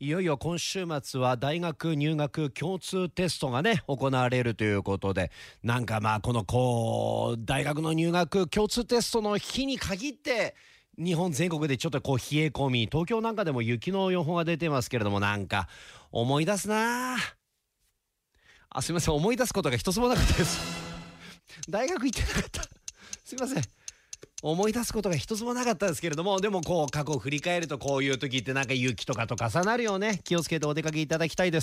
いよいよ今週末は大学入学共通テストがね行われるということでなんかまあこのこう大学の入学共通テストの日に限って日本全国でちょっとこう冷え込み東京なんかでも雪の予報が出てますけれどもなんか思い出すなあ。すいません。思い出すことが一つもなかったです。大学行ってなかったすいません。思い出すことが一つもなかったですけれどもでもこう過去を振り返るとこういう時ってなんか雪とかと重なるよね。気をつけてお出かけいただきたいです。